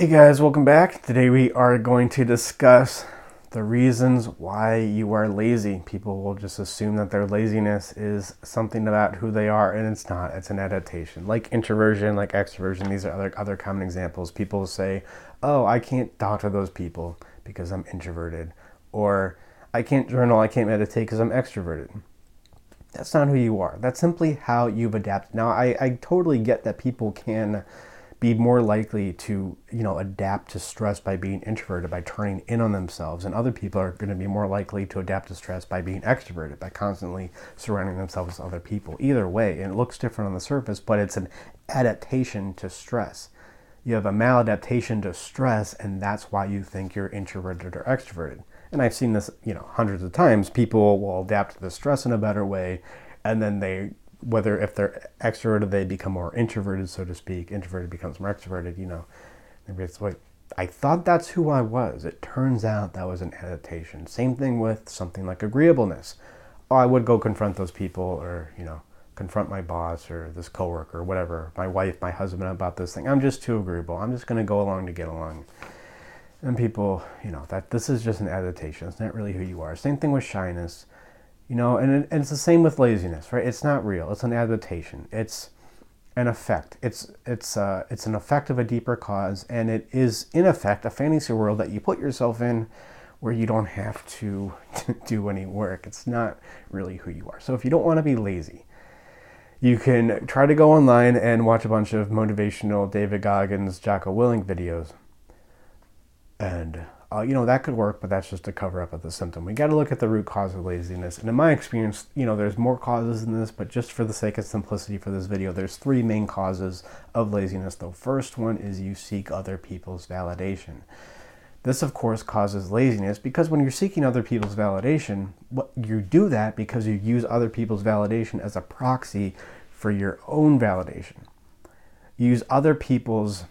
Hey guys, welcome back. Today we are going to discuss the reasons why you are lazy. People will just assume that their laziness is something about who they are, and it's not. It's an adaptation. Like introversion, like extroversion, these are other, other common examples. People say, Oh, I can't talk to those people because I'm introverted. Or I can't journal, I can't meditate because I'm extroverted. That's not who you are. That's simply how you've adapted. Now, I, I totally get that people can be more likely to you know adapt to stress by being introverted by turning in on themselves. And other people are going to be more likely to adapt to stress by being extroverted by constantly surrounding themselves with other people. Either way and it looks different on the surface but it's an adaptation to stress. You have a maladaptation to stress and that's why you think you're introverted or extroverted. And i've seen this you know hundreds of times. People will adapt to the stress in a better way and then they whether if they're extroverted, they become more introverted, so to speak. Introverted becomes more extroverted. You know, maybe it's like I thought that's who I was. It turns out that was an adaptation. Same thing with something like agreeableness. Oh, I would go confront those people, or you know, confront my boss or this coworker or whatever, my wife, my husband about this thing. I'm just too agreeable. I'm just going to go along to get along. And people, you know, that this is just an adaptation. It's not really who you are. Same thing with shyness you know, and, and it's the same with laziness, right? It's not real. It's an adaptation. It's an effect. It's it's uh, it's an effect of a deeper cause, and it is in effect a fantasy world that you put yourself in, where you don't have to do any work. It's not really who you are. So if you don't want to be lazy, you can try to go online and watch a bunch of motivational David Goggins, Jocko Willink videos, and uh, you know, that could work, but that's just a cover up of the symptom. We got to look at the root cause of laziness. And in my experience, you know, there's more causes than this, but just for the sake of simplicity for this video, there's three main causes of laziness. The first one is you seek other people's validation. This, of course, causes laziness because when you're seeking other people's validation, what you do that because you use other people's validation as a proxy for your own validation. You use other people's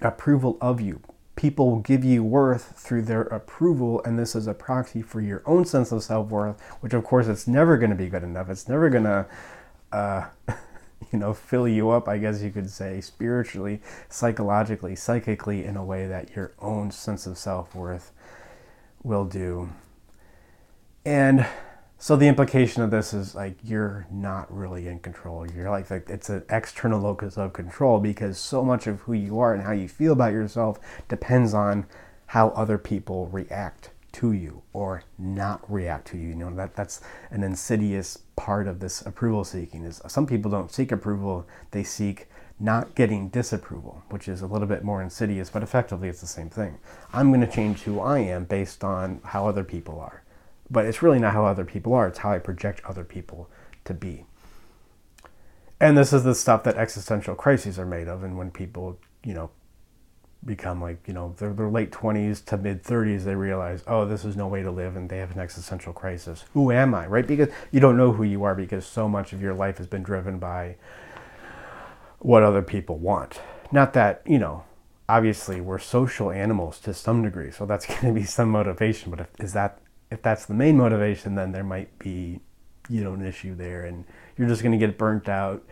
approval of you, people will give you worth through their approval and this is a proxy for your own sense of self-worth which of course it's never going to be good enough. It's never going to uh, you know fill you up i guess you could say spiritually psychologically psychically in a way that your own sense of self-worth will do. And so the implication of this is like you're not really in control. You're like, it's an external locus of control because so much of who you are and how you feel about yourself depends on how other people react to you or not react to you. You know that that's an insidious part of this approval seeking. Is some people don't seek approval; they seek not getting disapproval, which is a little bit more insidious, but effectively it's the same thing. I'm going to change who I am based on how other people are. But it's really not how other people are, it's how I project other people to be. And this is the stuff that existential crises are made of. And when people, you know, become like, you know, their, their late 20s to mid 30s, they realize, oh, this is no way to live. And they have an existential crisis. Who am I, right? Because you don't know who you are because so much of your life has been driven by what other people want. Not that, you know, obviously we're social animals to some degree. So that's going to be some motivation. But if, is that if that's the main motivation, then there might be, you know, an issue there, and you're just going to get burnt out.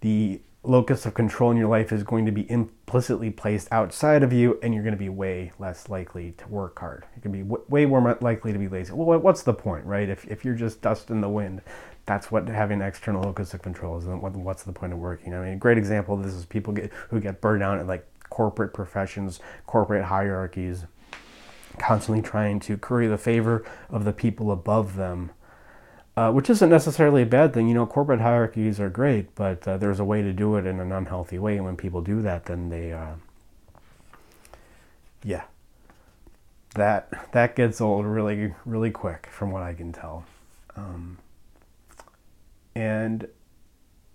The locus of control in your life is going to be implicitly placed outside of you, and you're going to be way less likely to work hard. You're going to be w- way more likely to be lazy. Well, what's the point, right? If, if you're just dust in the wind, that's what having external locus of control is. And what's the point of working? I mean, a great example of this is people get who get burned out in like corporate professions, corporate hierarchies constantly trying to curry the favor of the people above them, uh, which isn't necessarily a bad thing. You know, corporate hierarchies are great, but uh, there's a way to do it in an unhealthy way. And when people do that, then they, uh, yeah, that that gets old really really quick, from what I can tell. Um, and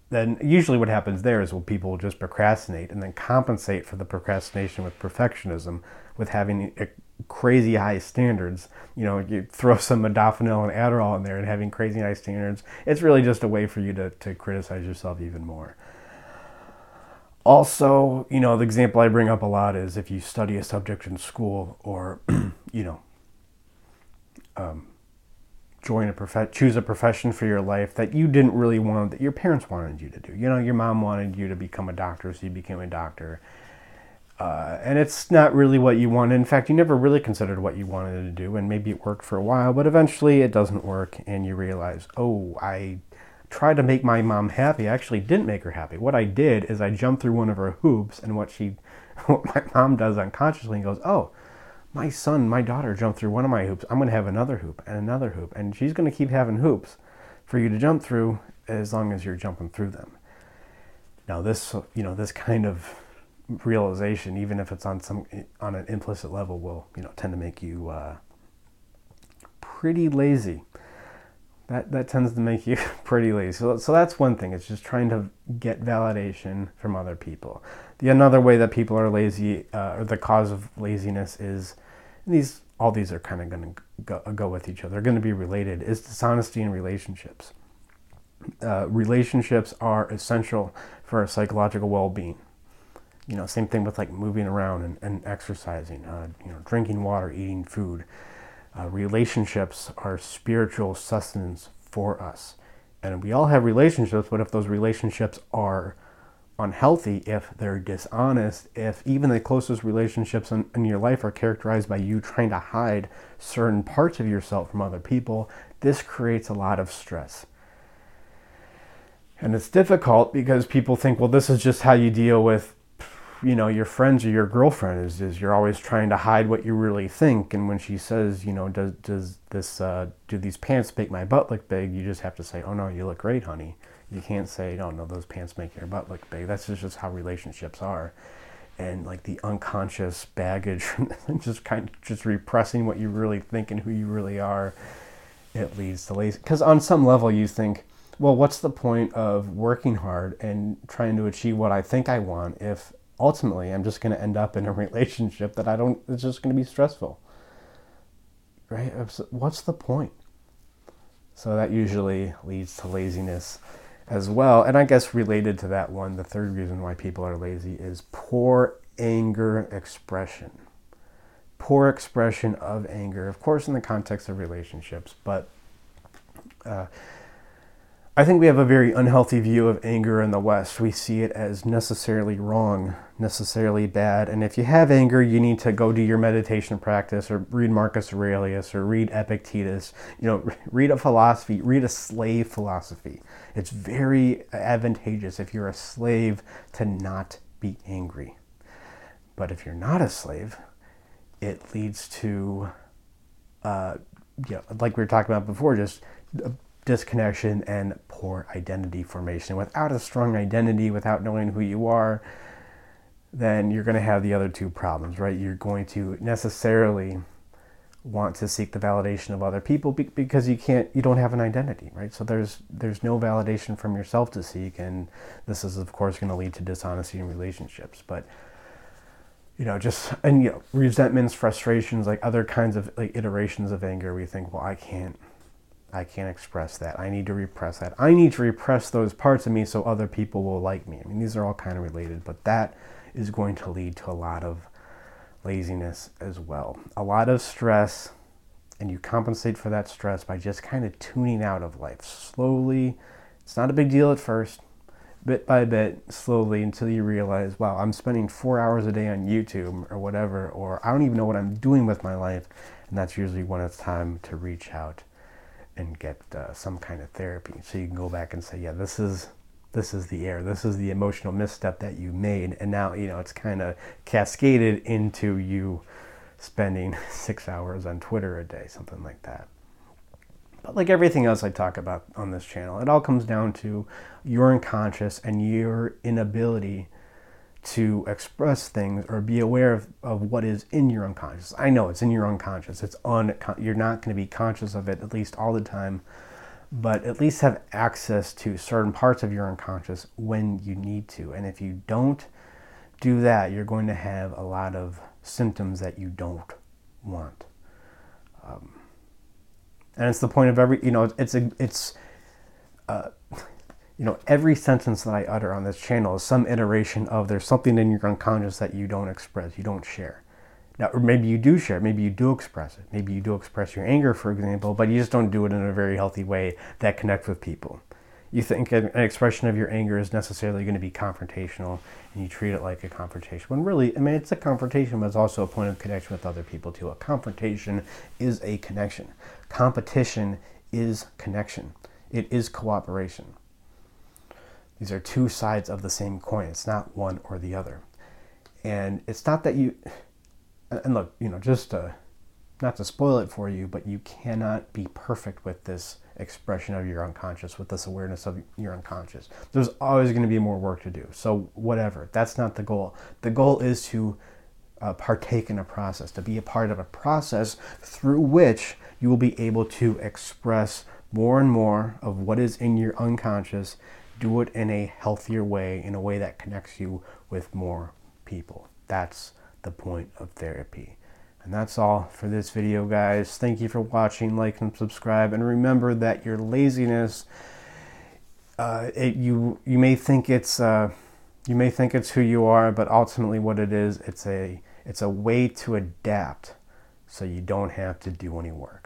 then usually what happens there is well people just procrastinate and then compensate for the procrastination with perfectionism with having crazy high standards. You know, you throw some modafinil and Adderall in there and having crazy high standards. It's really just a way for you to, to criticize yourself even more. Also, you know, the example I bring up a lot is if you study a subject in school or, you know, um, join a prof- choose a profession for your life that you didn't really want that your parents wanted you to do. You know, your mom wanted you to become a doctor, so you became a doctor Uh, and it's not really what you wanted. In fact, you never really considered what you wanted to do, and maybe it worked for a while, but eventually it doesn't work, and you realize, oh, I tried to make my mom happy. I actually didn't make her happy. What I did is I jumped through one of her hoops, and what she, what my mom does unconsciously, goes, oh, my son, my daughter jumped through one of my hoops. I'm going to have another hoop and another hoop, and she's going to keep having hoops for you to jump through as long as you're jumping through them. Now, this, you know, this kind of realization, even if it's on some on an implicit level, will you know tend to make you uh, pretty lazy. That that tends to make you pretty lazy. So, so that's one thing. It's just trying to get validation from other people. The another way that people are lazy, uh, or the cause of laziness, is these. All these are kind of going to go, with each other. They're going to be related. Is dishonesty in relationships. Uh, relationships are essential for our psychological well-being you know, same thing with like moving around and, and exercising, uh, you know, drinking water, eating food. Uh, relationships are spiritual sustenance for us. And we all have relationships, but if those relationships are unhealthy, if they're dishonest, if even the closest relationships in, in your life are characterized by you trying to hide certain parts of yourself from other people, this creates a lot of stress. And it's difficult because people think, well, this is just how you deal with you know your friends or your girlfriend is is you're always trying to hide what you really think. And when she says you know does does this uh, do these pants make my butt look big? You just have to say oh no you look great honey. You can't say oh no those pants make your butt look big. That's just, how relationships are. And like the unconscious baggage and just kind of just repressing what you really think and who you really are it leads to lazy because on some level you think well what's the point of working hard and trying to achieve what i think i want if ultimately I'm just going to end up in a relationship that I don't, it's just going to be stressful. Right? What's the point? So that usually leads to laziness as well. And I guess related to that one, the third reason why people are lazy is poor anger expression. Poor expression of anger, of course, in the context of relationships, but uh, I think we have a very unhealthy view of anger in the West. We see it as necessarily wrong, necessarily bad. And if you have anger, you need to go do your meditation practice or read Marcus Aurelius or read Epictetus. You know, read a philosophy, read a slave philosophy. It's very advantageous if you're a slave to not be angry. But if you're not a slave, it leads to, uh, you know, like we were talking about before, just disconnection and poor identity formation. Without a strong identity, without knowing who you are, then you're going to have the other two problems, right? You're going to necessarily want to seek the validation of other people because you can't you don't have an identity right so there's there's no validation from yourself to seek and this is of course going to lead to dishonesty in relationships but you know just and you know resentments frustrations like other kinds of like iterations of anger we think well i can't I can't express that. I need to repress that. I need to repress those parts of me so other people will like me. I mean, these are all kind of related, but that is going to lead to a lot of laziness as well. A lot of stress, and you compensate for that stress by just kind of tuning out of life slowly. It's not a big deal at first, bit by bit, slowly until you realize, wow, I'm spending four hours a day on YouTube or whatever, or I don't even know what I'm doing with my life. And that's usually when it's time to reach out and get uh, some kind of therapy. So you can go back and say yeah this is this is the error this is the emotional misstep that you made. And now you know it's kind of cascaded into you spending six hours on twitter a day something like that. But like everything else i talk about on this channel it all comes down to your unconscious and your inability to express things or be aware of, of what is in your unconscious. I know it's in your unconscious. It's on you're not going to be conscious of it at least all the time, but at least have access to certain parts of your unconscious when you need to. And if you don't do that, you're going to have a lot of symptoms that you don't want. Um, and it's the point of every, you know, it's a, it's, uh, you know, every sentence that I utter on this channel is some iteration of there's something in your unconscious that you don't express, you don't share. Now, or maybe you do share, maybe you do express it. Maybe you do express your anger, for example, but you just don't do it in a very healthy way that connects with people. you think an expression of your anger is necessarily going to be confrontational and you treat it like a confrontation when really i mean it's a confrontation but it's also a point of connection with other people too a confrontation is a connection competition is connection it is cooperation these are two sides of the same coin it's not one or the other and it's not that you and look you know just to, not to spoil it for you but you cannot be perfect with this expression of your unconscious, with this awareness of your unconscious. There's always going to be more work to do. So, whatever. That's not the goal. The goal is to uh, partake in a process, to be a part of a process through which you will be able to express more and more of what is in your unconscious, do it in a healthier way, in a way that connects you with more people. That's the point of therapy. And that's all for this video, guys. Thank you for watching, like, and subscribe. And remember that your laziness, uh, it, you you may think it's uh, you may think it's who you are, but ultimately, what it is, it's a it's a way to adapt, so you don't have to do any work.